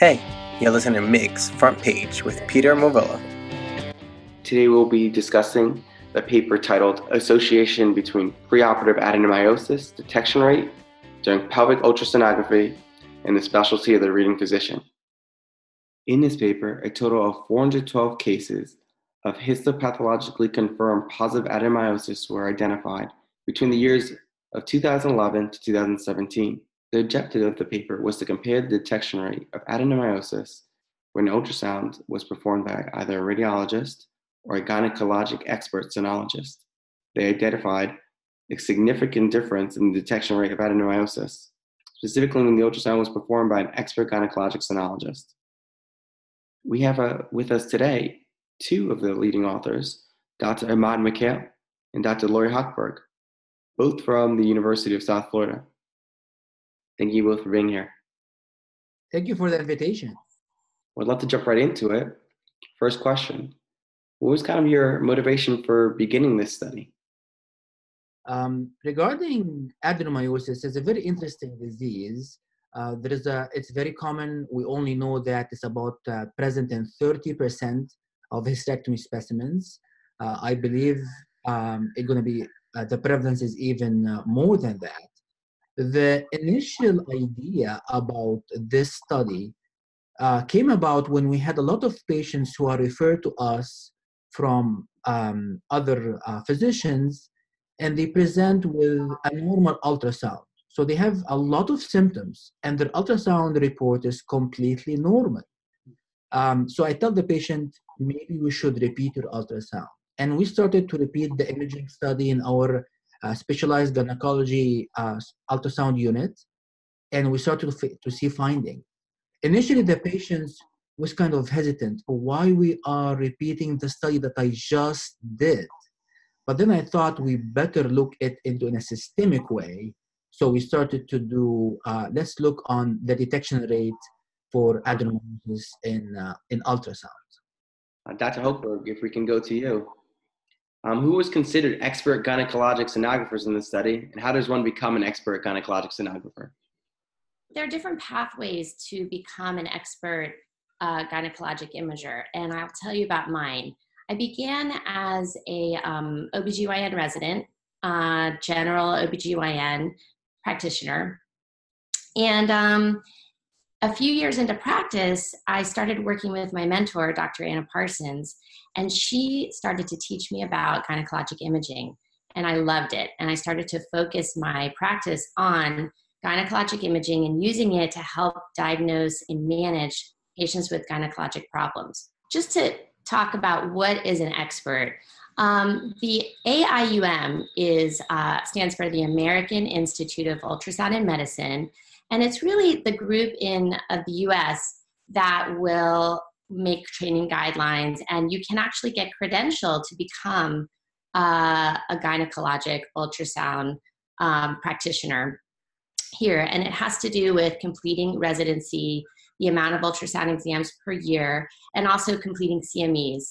Hey, you're listening to MIGS Front Page with Peter Movilla. Today we'll be discussing the paper titled Association Between Preoperative Adenomyosis Detection Rate During Pelvic Ultrasonography and the Specialty of the Reading Physician. In this paper, a total of 412 cases of histopathologically confirmed positive adenomyosis were identified between the years of 2011 to 2017. The objective of the paper was to compare the detection rate of adenomyosis when ultrasound was performed by either a radiologist or a gynecologic expert sonologist. They identified a significant difference in the detection rate of adenomyosis, specifically when the ultrasound was performed by an expert gynecologic sonologist. We have uh, with us today two of the leading authors, Dr. Emad Mikhail and Dr. Lori Hochberg, both from the University of South Florida. Thank you both for being here. Thank you for the invitation. I'd love to jump right into it. First question What was kind of your motivation for beginning this study? Um, regarding adenomyosis, it's a very interesting disease. Uh, there is a, it's very common. We only know that it's about uh, present in 30% of hysterectomy specimens. Uh, I believe um, it's going to be, uh, the prevalence is even uh, more than that the initial idea about this study uh, came about when we had a lot of patients who are referred to us from um, other uh, physicians and they present with a normal ultrasound. So they have a lot of symptoms and their ultrasound report is completely normal. Um, so I tell the patient, maybe we should repeat your ultrasound. And we started to repeat the imaging study in our uh, specialized gynecology uh, ultrasound unit, and we started to, to see finding. Initially, the patients was kind of hesitant why we are repeating the study that I just did. But then I thought we better look it into in a systemic way. So we started to do, uh, let's look on the detection rate for adenomas in, uh, in ultrasound. Uh, Dr. Hochberg, if we can go to you. Um, who was considered expert gynecologic sonographers in the study, and how does one become an expert gynecologic sonographer? There are different pathways to become an expert uh, gynecologic imager, and I'll tell you about mine. I began as a um, OBGYN resident, uh, general OBGYN practitioner, and um, a few years into practice, I started working with my mentor, Dr. Anna Parsons, and she started to teach me about gynecologic imaging. And I loved it. And I started to focus my practice on gynecologic imaging and using it to help diagnose and manage patients with gynecologic problems. Just to talk about what is an expert, um, the AIUM is uh, stands for the American Institute of Ultrasound and Medicine, and it's really the group in uh, the US that will make training guidelines, and you can actually get credentialed to become uh, a gynecologic ultrasound um, practitioner here. And it has to do with completing residency, the amount of ultrasound exams per year, and also completing CMEs.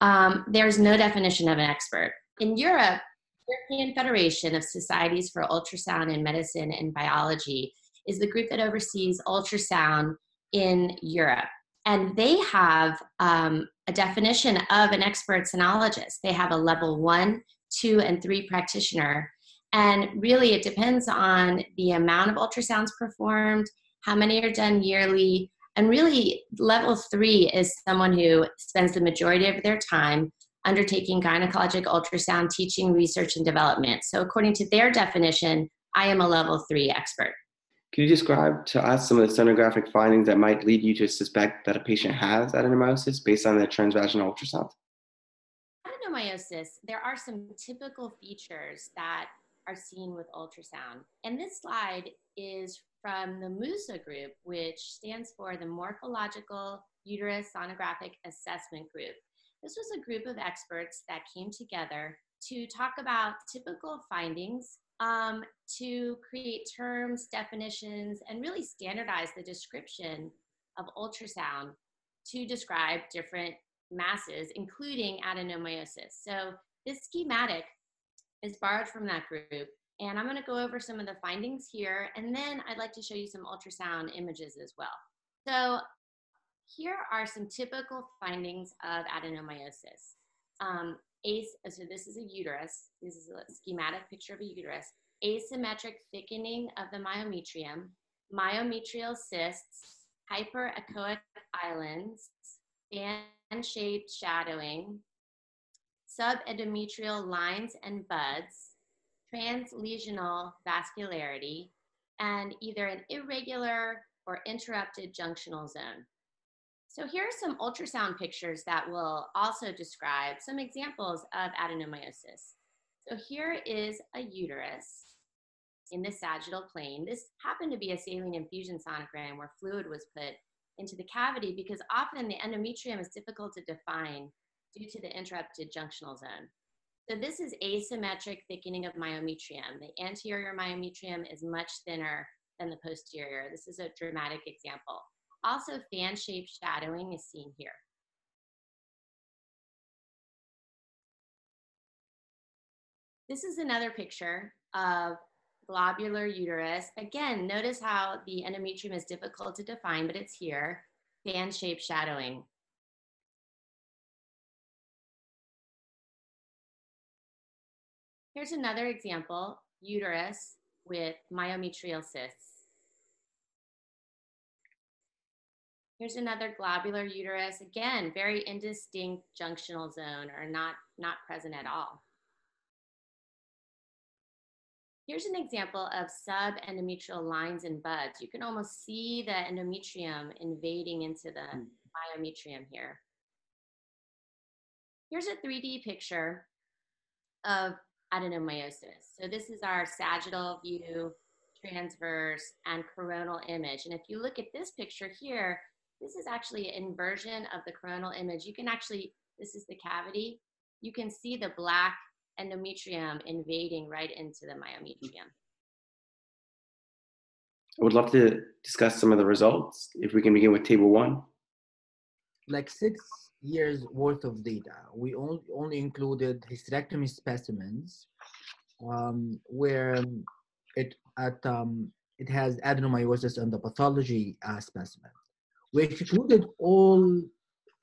Um, there's no definition of an expert. In Europe, European Federation of Societies for Ultrasound in Medicine and Biology is the group that oversees ultrasound in Europe. And they have um, a definition of an expert sonologist. They have a level one, two, and three practitioner. And really, it depends on the amount of ultrasounds performed, how many are done yearly. And really, level three is someone who spends the majority of their time undertaking gynecologic ultrasound teaching, research, and development. So, according to their definition, I am a level three expert. Can you describe to us some of the sonographic findings that might lead you to suspect that a patient has adenomyosis based on the transvaginal ultrasound? Adenomyosis, there are some typical features that are seen with ultrasound. And this slide is from the MUSA group, which stands for the Morphological Uterus Sonographic Assessment Group. This was a group of experts that came together to talk about typical findings um, to create terms, definitions, and really standardize the description of ultrasound to describe different masses, including adenomyosis. So this schematic is borrowed from that group. And I'm going to go over some of the findings here, and then I'd like to show you some ultrasound images as well. So here are some typical findings of adenomyosis. Um, ace, so this is a uterus. This is a schematic picture of a uterus. Asymmetric thickening of the myometrium, myometrial cysts, hyperechoic islands, fan-shaped shadowing, subendometrial lines and buds, translesional vascularity, and either an irregular or interrupted junctional zone. So here are some ultrasound pictures that will also describe some examples of adenomyosis. So here is a uterus in the sagittal plane. This happened to be a saline infusion sonogram where fluid was put into the cavity because often the endometrium is difficult to define due to the interrupted junctional zone. So this is asymmetric thickening of myometrium. The anterior myometrium is much thinner than the posterior. This is a dramatic example. Also, fan-shaped shadowing is seen here. This is another picture of globular uterus. Again, notice how the endometrium is difficult to define, but it's here, fan-shaped shadowing. Here's another example, uterus with myometrial cysts. Here's another globular uterus. Again, very indistinct junctional zone or not, not present at all. Here's an example of subendometrial lines and buds. You can almost see the endometrium invading into the hmm. myometrium here. Here's a 3D picture of adenomyosis. So this is our sagittal view, transverse, and coronal image. And if you look at this picture here, this is actually an inversion of the coronal image. You can actually, this is the cavity. You can see the black endometrium invading right into the myometrium. I would love to discuss some of the results. If we can begin with table one. Like six years worth of data. We only, only included hysterectomy specimens um, where it at um, it has adenomyosis on the pathology uh, specimen. We excluded all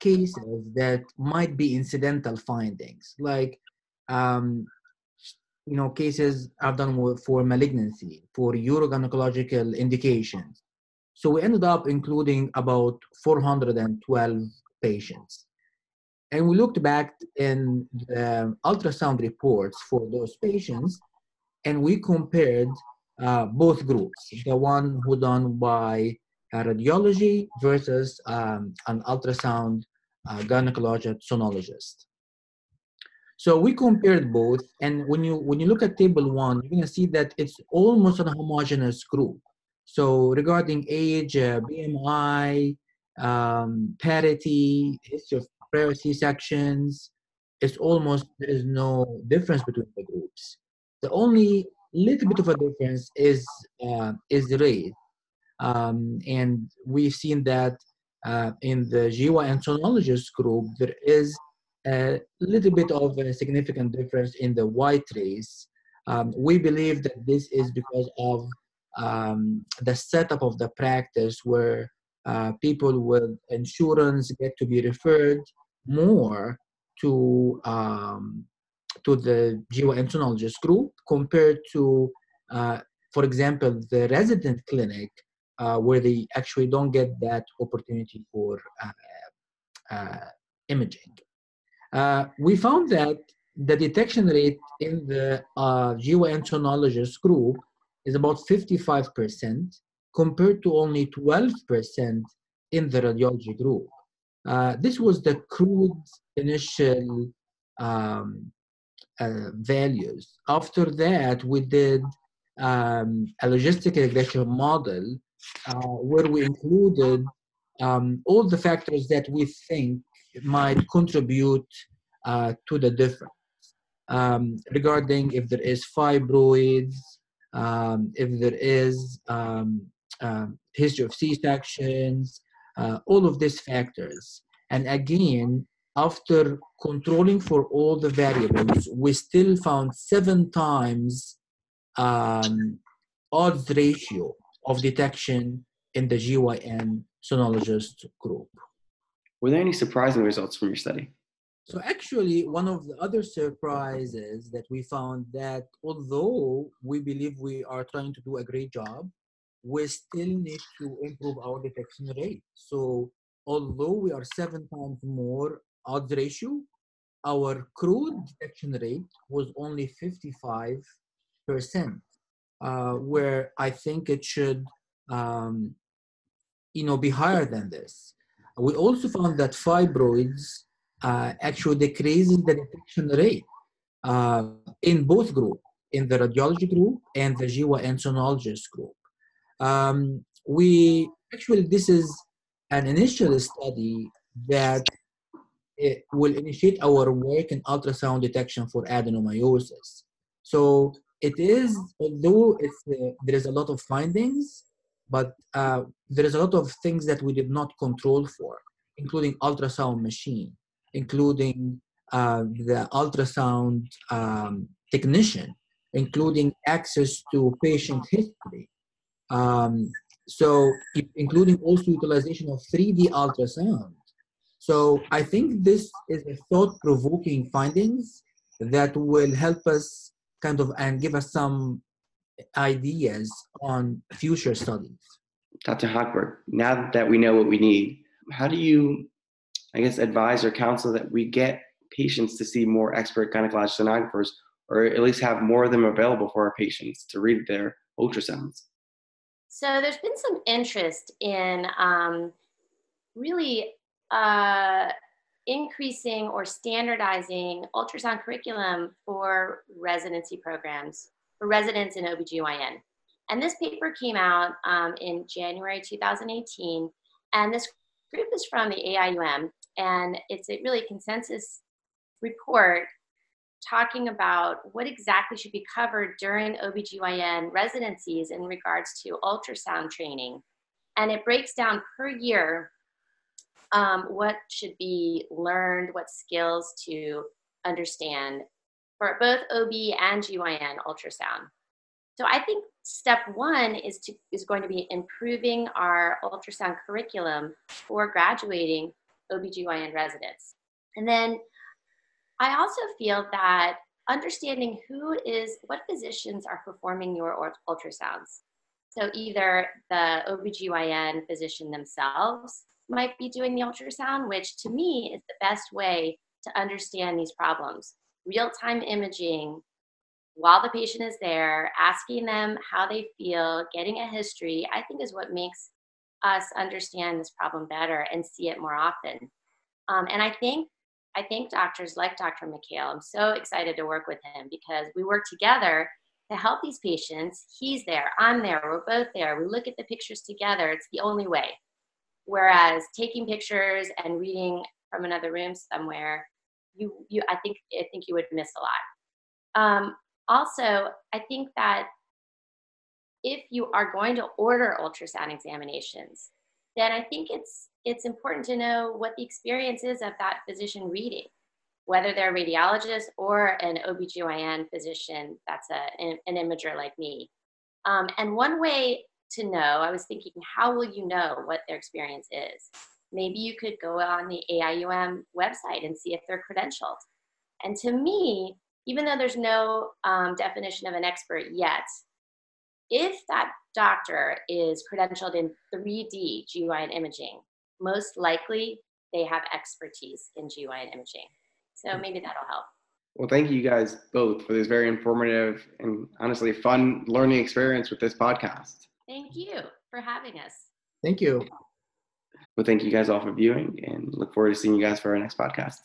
cases that might be incidental findings, like um, you know cases are done for malignancy, for urogynecological indications. So we ended up including about 412 patients. And we looked back in the ultrasound reports for those patients, and we compared uh, both groups, the one who done by radiology versus um, an ultrasound uh, gynecologic sonologist. So we compared both, and when you when you look at table one, you're gonna see that it's almost a homogeneous group. So regarding age, uh, BMI, um, parity, history of prior C-sections, it's almost there is no difference between the groups. The only little bit of a difference is uh, is the race, um, and we've seen that uh, in the GYN sonologist group there is a little bit of a significant difference in the white race. Um, we believe that this is because of um, the setup of the practice where uh, people with insurance get to be referred more to um, to the GYN sonologist group compared to, uh, for example, the resident clinic uh, where they actually don't get that opportunity for uh, uh, imaging. We found that the detection rate in the uh, group is about 55% compared to only 12% in the radiology group. Uh, this was the crude initial um, uh, values. After that, we did um, a logistic regression model where we included um, all the factors that we think might contribute uh, to the difference um, regarding if there is fibroids, um, if there is um, uh, history of C-sections, uh, all of these factors. And again, after controlling for all the variables, we still found seven times um, odds ratio of detection in the GYN sonologist group. Were there any surprising results from your study? So actually, one of the other surprises that we found that although we believe we are trying to do a great job, we still need to improve our detection rate. So although we are seven times more odds ratio, our crude detection rate was only 55%, uh, where I think it should, um, you know, be higher than this. We also found that fibroids uh, actually decreases the detection rate uh, in both groups, in the radiology group and the GYN sonologist group. Um, we actually, this is an initial study that it will initiate our work in ultrasound detection for adenomyosis. So it is, although it's, uh, there is a lot of findings, but uh, there is a lot of things that we did not control for, including ultrasound machine, including uh, the ultrasound um, technician, including access to patient history. Um, so including also utilization of 3D ultrasound so I think this is a thought-provoking findings that will help us kind of and give us some ideas on future studies. Dr. Hochberg, now that we know what we need, how do you, I guess, advise or counsel that we get patients to see more expert gynecologic sonographers, or at least have more of them available for our patients to read their ultrasounds? So there's been some interest in um, really uh, increasing or standardizing ultrasound curriculum for residency programs for residents in OBGYN. And this paper came out um, in January 2018. And this group is from the AIUM, and it's a really consensus report talking about what exactly should be covered during OBGYN residencies in regards to ultrasound training. And it breaks down per year um, what should be learned, what skills to understand for both OB and GYN ultrasound. So I think step one is to is going to be improving our ultrasound curriculum for graduating OBGYN residents. And then I also feel that understanding who is what physicians are performing your ultrasounds. So either the OBGYN physician themselves might be doing the ultrasound, which to me is the best way to understand these problems. Real time imaging while the patient is there, asking them how they feel, getting a history, I think is what makes us understand this problem better and see it more often. Um, and I think I think doctors like Dr. Mikhail. I'm so excited to work with him because we work together to help these patients. He's there, I'm there, we're both there. We look at the pictures together. It's the only way. Whereas taking pictures and reading from another room somewhere, you, you I think I think you would miss a lot. Um, also, I think that if you are going to order ultrasound examinations, then I think it's it's important to know what the experience is of that physician reading, whether they're a radiologist or an OBGYN physician that's a, an, an imager like me. Um, and one way to know, I was thinking, how will you know what their experience is? Maybe you could go on the AIUM website and see if they're credentialed. And to me, even though there's no um, definition of an expert yet, if that doctor is credentialed in 3D GYN imaging, most likely they have expertise in GYN imaging. So maybe that'll help. Well, thank you guys both for this very informative and honestly fun learning experience with this podcast. Thank you for having us. Thank you. Well, thank you guys all for viewing and look forward to seeing you guys for our next podcast.